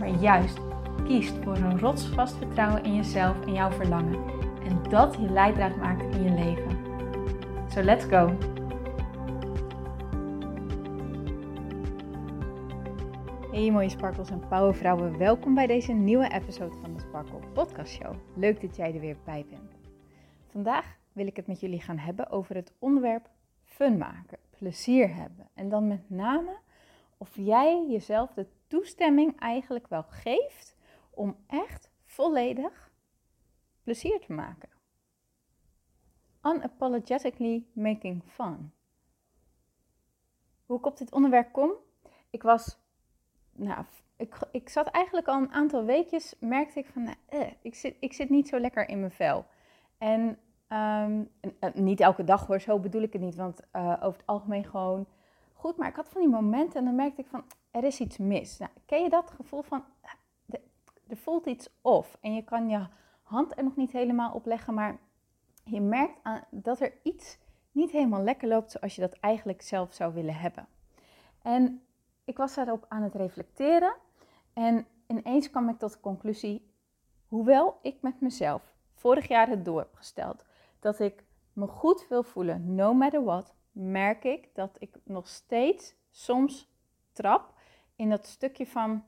maar juist kiest voor een rotsvast vertrouwen in jezelf en jouw verlangen. En dat je leidraad maakt in je leven. So let's go! Hey mooie sparkles en powervrouwen, welkom bij deze nieuwe episode van de Sparkle Podcast Show. Leuk dat jij er weer bij bent. Vandaag wil ik het met jullie gaan hebben over het onderwerp fun maken, plezier hebben. En dan met name of jij jezelf de toestemming eigenlijk wel geeft om echt volledig plezier te maken. Unapologetically making fun. Hoe ik op dit onderwerp kom? Ik was, nou, ik, ik zat eigenlijk al een aantal weekjes, merkte ik van, eh, ik, zit, ik zit niet zo lekker in mijn vel. En ehm, eh, niet elke dag hoor, zo bedoel ik het niet, want uh, over het algemeen gewoon goed. Maar ik had van die momenten en dan merkte ik van, er is iets mis. Nou, ken je dat gevoel van, er voelt iets off en je kan je hand er nog niet helemaal op leggen, maar je merkt aan, dat er iets niet helemaal lekker loopt zoals je dat eigenlijk zelf zou willen hebben. En ik was daarop aan het reflecteren en ineens kwam ik tot de conclusie, hoewel ik met mezelf vorig jaar het doel heb gesteld dat ik me goed wil voelen, no matter what, merk ik dat ik nog steeds soms trap in dat stukje van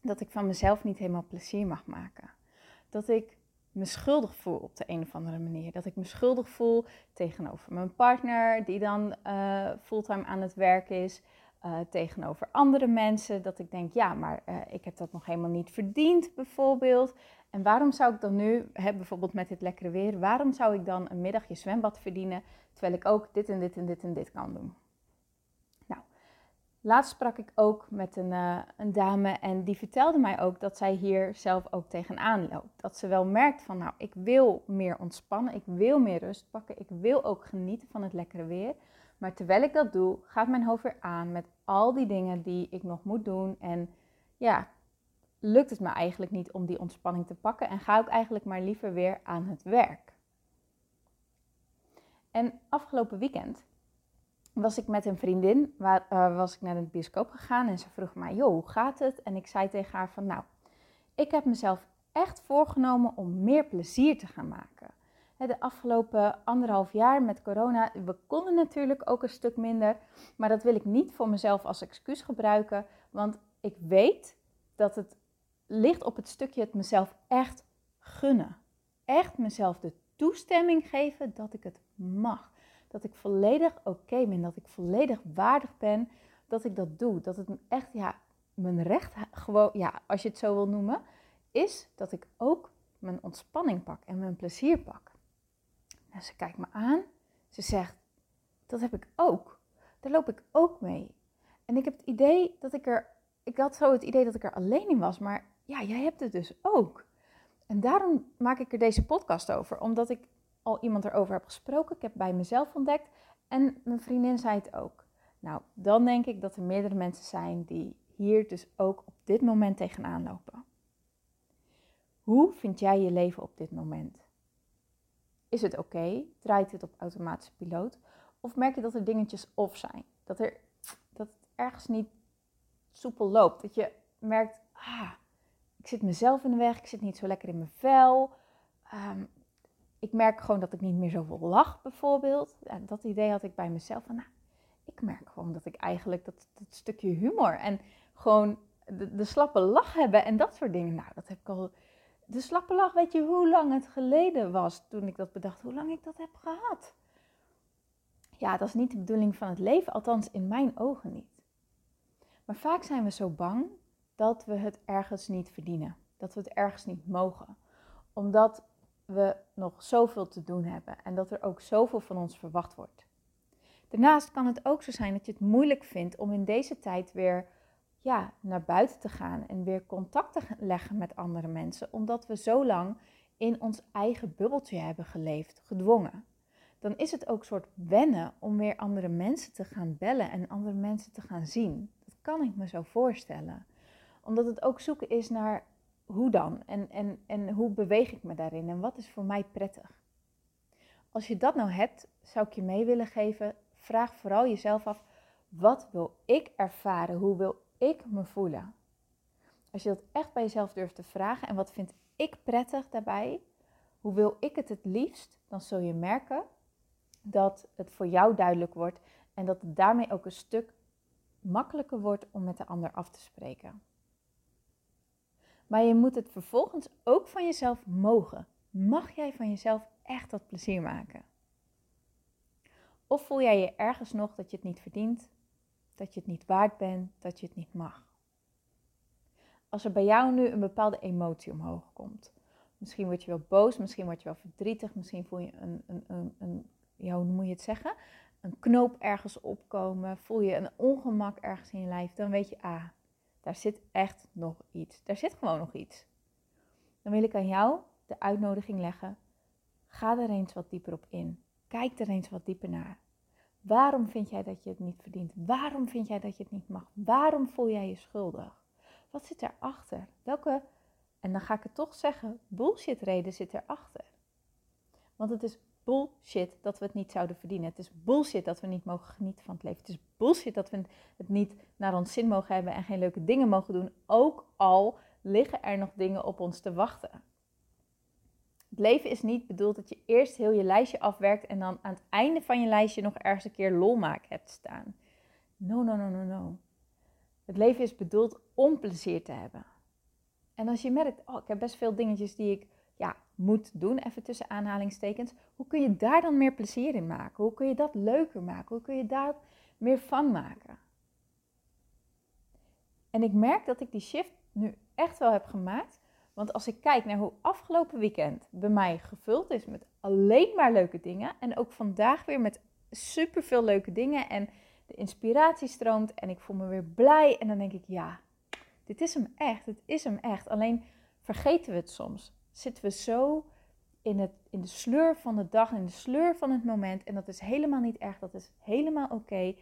dat ik van mezelf niet helemaal plezier mag maken. Dat ik me schuldig voel op de een of andere manier. Dat ik me schuldig voel tegenover mijn partner, die dan uh, fulltime aan het werk is. Uh, tegenover andere mensen. Dat ik denk, ja, maar uh, ik heb dat nog helemaal niet verdiend, bijvoorbeeld. En waarom zou ik dan nu, hè, bijvoorbeeld met dit lekkere weer, waarom zou ik dan een middagje zwembad verdienen, terwijl ik ook dit en dit en dit en dit kan doen? Laatst sprak ik ook met een, uh, een, dame en die vertelde mij ook dat zij hier zelf ook tegenaan loopt. Dat ze wel merkt van nou, ik wil meer ontspannen, ik wil meer rust pakken, ik wil ook genieten van het lekkere weer. Maar terwijl ik dat doe, gaat mijn hoofd weer aan met al die dingen die ik nog moet doen. En ja, lukt het me eigenlijk niet om die ontspanning te pakken en ga ik eigenlijk maar liever weer aan het werk. En afgelopen weekend was ik met een vriendin, waar, uh, was ik naar de bioscoop gegaan en ze vroeg mij, joh, hoe gaat het? En ik zei tegen haar van, nou, ik heb mezelf echt voorgenomen om meer plezier te gaan maken. De afgelopen anderhalf jaar met corona, we konden natuurlijk ook een stuk minder, maar dat wil ik niet voor mezelf als excuus gebruiken, want ik weet dat het ligt op het stukje het mezelf echt gunnen. Echt mezelf de toestemming geven dat ik het mag dat ik volledig oké ben, dat ik volledig waardig ben dat ik dat doe. Dat het echt, ja, mijn recht, gewoon, ja, als je het zo wil noemen, is dat ik ook mijn ontspanning pak en mijn plezier pak. En ze kijkt me aan, ze zegt, dat heb ik ook. Daar loop ik ook mee. En ik heb het idee dat ik er, ik had zo het idee dat ik er alleen in was, maar ja, jij hebt het dus ook. En daarom maak ik er deze podcast over, omdat ik al iemand erover heb gesproken. Ik heb bij mezelf ontdekt en mijn vriendin zei het ook. Nou, dan denk ik dat er meerdere mensen zijn die hier dus ook op dit moment tegenaan lopen. Hoe vind jij je leven op dit moment? Is het oké? Draait het op automatische piloot? Of merk je dat er dingetjes off zijn? Dat, er, dat het ergens niet soepel loopt? Dat je merkt, ah, ik zit mezelf in de weg, ik zit niet zo lekker in mijn vel. Ehm, ik merk gewoon dat ik niet meer zoveel lach, bijvoorbeeld. Dat idee had ik bij mezelf. Van, nou, ik merk gewoon dat ik eigenlijk dat, dat stukje humor en gewoon de, slappe lach hebben en dat soort dingen. Nou, dat heb ik al. De slappe lach, weet je hoe lang het geleden was toen ik dat bedacht, hoe lang ik dat heb gehad? Ja, dat is niet de bedoeling van het leven, althans in mijn ogen niet. Maar vaak zijn we zo bang dat we het ergens niet verdienen, dat we het ergens niet mogen, omdat we nog zoveel te doen hebben en dat er ook zoveel van ons verwacht wordt. Daarnaast kan het ook zo zijn dat je het moeilijk vindt om in deze tijd weer ja, naar buiten te gaan en weer contact te leggen met andere mensen, omdat we zo lang in ons eigen bubbeltje hebben geleefd, gedwongen. Dan is het ook een soort wennen om weer andere mensen te gaan bellen en andere mensen te gaan zien. Dat kan ik me zo voorstellen. Omdat het ook zoeken is naar hoe dan en, en, en hoe beweeg ik me daarin en wat is voor mij prettig. Als je dat nou hebt, zou ik je mee willen geven, vraag vooral jezelf af, wat wil ik ervaren? Hoe wil ik me voelen? Als je dat echt bij jezelf durft te vragen en wat vind ik prettig daarbij, hoe wil ik het het liefst, dan zul je merken dat het voor jou duidelijk wordt en dat het daarmee ook een stuk makkelijker wordt om met de ander af te spreken. Maar je moet het vervolgens ook van jezelf mogen. Mag jij van jezelf echt dat plezier maken? Of voel jij je ergens nog dat je het niet verdient, dat je het niet waard bent, dat je het niet mag? Als er bij jou nu een bepaalde emotie omhoog komt, misschien word je wel boos, misschien word je wel verdrietig, misschien voel je een, een, een, een hoe moet je het zeggen? Een knoop ergens opkomen, voel je een ongemak ergens in je lijf, dan weet je, ah, daar zit echt nog iets. Daar zit gewoon nog iets. Dan wil ik aan jou de uitnodiging leggen. Ga er eens wat dieper op in. Kijk er eens wat dieper naar. Waarom vind jij dat je het niet verdient? Waarom vind jij dat je het niet mag? Waarom voel jij je schuldig? Wat zit erachter? Welke, en dan ga ik het toch zeggen, bullshit reden zit erachter? Want het is bullshit dat we het niet zouden verdienen. Het is bullshit dat we niet mogen genieten van het leven. Het is bullshit dat we het niet naar ons zin mogen hebben en geen leuke dingen mogen doen. Ook al liggen er nog dingen op ons te wachten. Het leven is niet bedoeld dat je eerst heel je lijstje afwerkt en dan aan het einde van je lijstje nog ergens een keer lol maken hebt staan. No, no, no, no, no. Het leven is bedoeld om plezier te hebben. En als je merkt, oh, ik heb best veel dingetjes die ik ja, moet doen, even tussen aanhalingstekens. Hoe kun je daar dan meer plezier in maken? Hoe kun je dat leuker maken? Hoe kun je daar meer van maken? En ik merk dat ik die shift nu echt wel heb gemaakt. Want als ik kijk naar hoe afgelopen weekend bij mij gevuld is met alleen maar leuke dingen. En ook vandaag weer met superveel leuke dingen. En de inspiratie stroomt en ik voel me weer blij. En dan denk ik, ja, dit is hem echt. Het is hem echt. Alleen vergeten we het soms zitten we zo in, het, in de sleur van de dag, in de sleur van het moment. En dat is helemaal niet erg, dat is helemaal oké.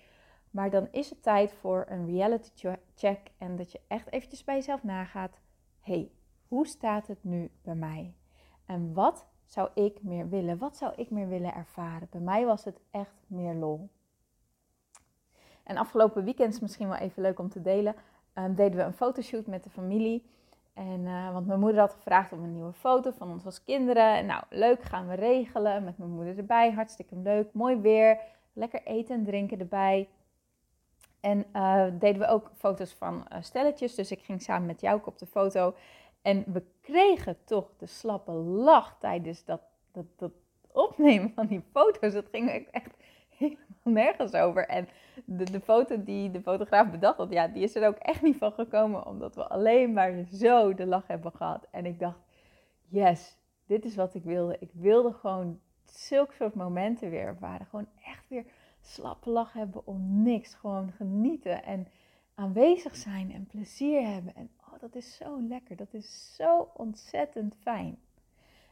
Maar dan is het tijd voor een reality check en dat je echt eventjes bij jezelf nagaat. hey, hoe staat het nu bij mij? En wat zou ik meer willen? Wat zou ik meer willen ervaren? Bij mij was het echt meer lol. En afgelopen weekend is misschien wel even leuk om te delen. Um, deden we een fotoshoot met de familie. En, uh, want mijn moeder had gevraagd om een nieuwe foto van ons als kinderen. En nou, leuk, gaan we regelen. Met mijn moeder erbij. Hartstikke leuk. Mooi weer. Lekker eten en drinken erbij. En uh, deden we ook foto's van uh, stelletjes. Dus ik ging samen met jou op de foto. En we kregen toch de slappe lach tijdens dat, dat, dat opnemen van die foto's. Dat ging echt helemaal nergens over. En de, de foto die de fotograaf bedacht had, ja, die is er ook echt niet van gekomen. Omdat we alleen maar zo de lach hebben gehad. En ik dacht, yes, dit is wat ik wilde. Ik wilde gewoon zulke soort momenten weer ervaren. Gewoon echt weer slappe lach hebben om niks. Gewoon genieten en aanwezig zijn en plezier hebben. En oh, dat is zo lekker. Dat is zo ontzettend fijn.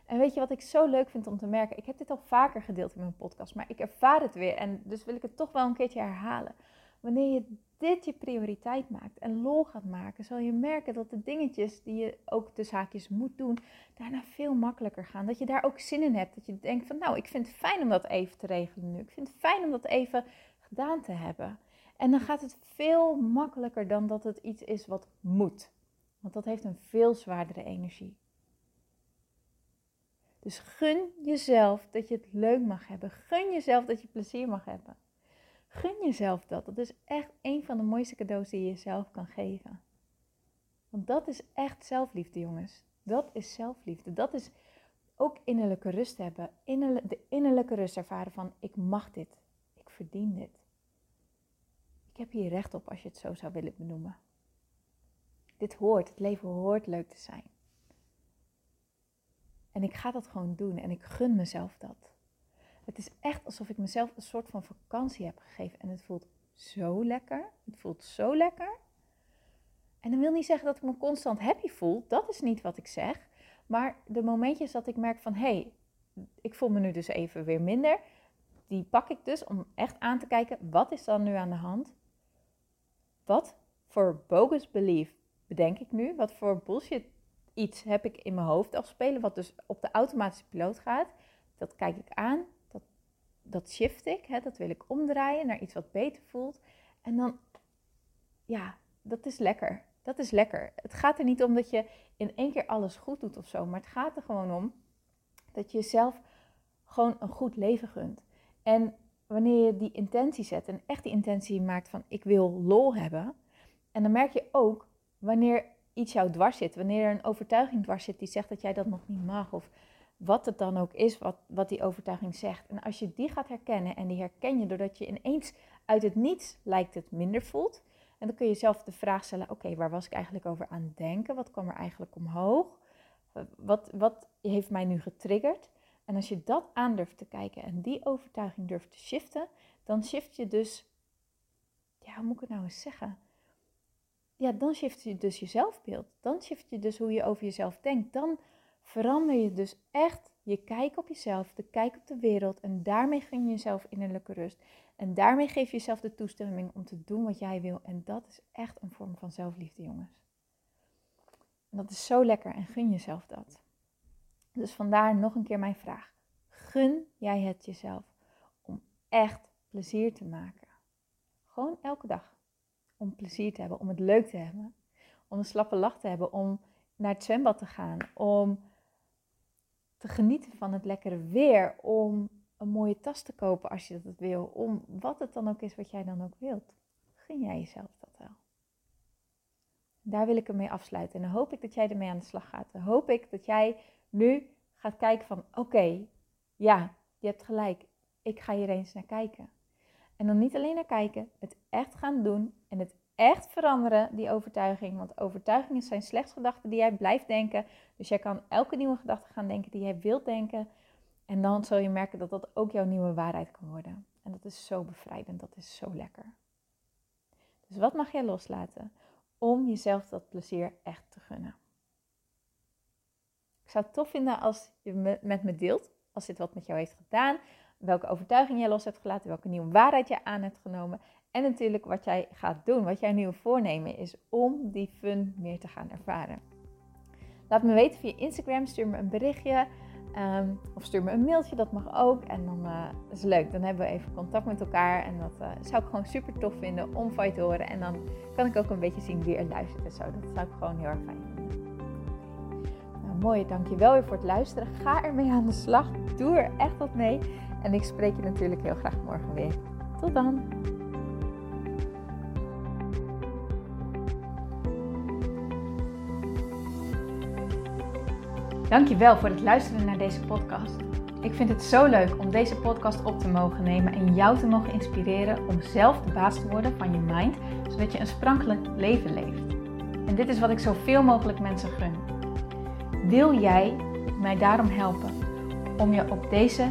En weet je wat ik zo leuk vind om te merken? Ik heb dit al vaker gedeeld in mijn podcast, maar ik ervaar het weer. En dus wil ik het toch wel een keertje herhalen. Wanneer je dit je prioriteit maakt en lol gaat maken, zal je merken dat de dingetjes die je ook de zaakjes moet doen, daarna veel makkelijker gaan. Dat je daar ook zin in hebt. Dat je denkt van nou, ik vind het fijn om dat even te regelen nu. Ik vind het fijn om dat even gedaan te hebben. En dan gaat het veel makkelijker dan dat het iets is wat moet. Want dat heeft een veel zwaardere energie. Dus gun jezelf dat je het leuk mag hebben. Gun jezelf dat je plezier mag hebben. Gun jezelf dat. Dat is echt een van de mooiste cadeaus die je jezelf kan geven. Want dat is echt zelfliefde, jongens. Dat is zelfliefde. Dat is ook innerlijke rust hebben. de innerlijke rust ervaren van ik mag dit. Ik verdien dit. Ik heb hier recht op als je het zo zou willen benoemen. Dit hoort. Het leven hoort leuk te zijn. En ik ga dat gewoon doen en ik gun mezelf dat. Het is echt alsof ik mezelf een soort van vakantie heb gegeven. En het voelt zo lekker. Het voelt zo lekker. En dat wil niet zeggen dat ik me constant happy voel. Dat is niet wat ik zeg. Maar de momentjes dat ik merk van hé, hey, ik voel me nu dus even weer minder. Die pak ik dus om echt aan te kijken, wat is dan nu aan de hand? Wat voor bogus belief bedenk ik nu? Wat voor bullshit iets heb ik in mijn hoofd afspelen, wat dus op de automatische piloot gaat? Dat kijk ik aan, dat, dat shift ik, hè, dat wil ik omdraaien naar iets wat beter voelt. En dan, ja, dat is lekker. Dat is lekker. Het gaat er niet om dat je in één keer alles goed doet of zo, maar het gaat er gewoon om dat je jezelf gewoon een goed leven gunt. En wanneer je die intentie zet en echt die intentie maakt van ik wil lol hebben, en dan merk je ook wanneer iets jou dwars zit, wanneer er een overtuiging dwars zit die zegt dat jij dat nog niet mag, of wat het dan ook is wat, wat die overtuiging zegt. En als je die gaat herkennen, en die herken je doordat je ineens uit het niets lijkt het minder voelt, en dan kun je zelf de vraag stellen: oké, waar was ik eigenlijk over aan het denken? Wat kwam er eigenlijk omhoog? Wat, wat heeft mij nu getriggerd? En als je dat aan durft te kijken en die overtuiging durft te shiften, dan shift je dus, ja, hoe moet ik het nou eens zeggen? Ja, dan shift je dus je zelfbeeld. Dan shift je dus hoe je over jezelf denkt. Dan verander je dus echt je kijk op jezelf, de kijk op de wereld. En daarmee gun je jezelf innerlijke rust. En daarmee geef je jezelf de toestemming om te doen wat jij wil. En dat is echt een vorm van zelfliefde, jongens. En dat is zo lekker en gun jezelf dat. Dus vandaar nog een keer mijn vraag. Gun jij het jezelf om echt plezier te maken? Gewoon elke dag. Om plezier te hebben, om het leuk te hebben. Om een slappe lach te hebben, om naar het zwembad te gaan. Om te genieten van het lekkere weer. Om een mooie tas te kopen als je dat wil. Om wat het dan ook is wat jij dan ook wilt. Gun jij jezelf dat wel? Daar wil ik hem mee afsluiten. En dan hoop ik dat jij ermee aan de slag gaat. Dan hoop ik dat jij nu gaat kijken van oké, ja, je hebt gelijk. Ik ga hier eens naar kijken. En dan niet alleen naar kijken, het echt gaan doen en het echt veranderen, die overtuiging. Want overtuigingen zijn slechts gedachten die jij blijft denken. Dus jij kan elke nieuwe gedachte gaan denken die jij wilt denken. En dan zul je merken dat dat ook jouw nieuwe waarheid kan worden. En dat is zo bevrijdend, dat is zo lekker. Dus wat mag jij loslaten om jezelf dat plezier echt te gunnen? Ik zou het tof vinden als je met me deelt, als dit wat met jou heeft gedaan, welke overtuiging jij los hebt gelaten, welke nieuwe waarheid je aan hebt genomen. En natuurlijk wat jij gaat doen, wat jouw nieuwe voornemen is om die fun meer te gaan ervaren. Laat me weten via Instagram, stuur me een berichtje. Ehm, of stuur me een mailtje, dat mag ook. En dan uh, is het leuk. Dan hebben we even contact met elkaar. En dat uh, zou ik gewoon super tof vinden om van je te horen. En dan kan ik ook een beetje zien wie er luistert en zo. Dat zou ik gewoon heel erg fijn vinden. Nou, mooi. Dankjewel weer voor het luisteren. Ga ermee aan de slag. Doe er echt wat mee. En ik spreek je natuurlijk heel graag morgen weer. Tot dan. Dankjewel voor het luisteren naar deze podcast. Ik vind het zo leuk om deze podcast op te mogen nemen en jou te mogen inspireren om zelf de baas te worden van je mind, zodat je een sprankelijk leven leeft. En dit is wat ik zoveel mogelijk mensen gun. Wil jij mij daarom helpen om je op deze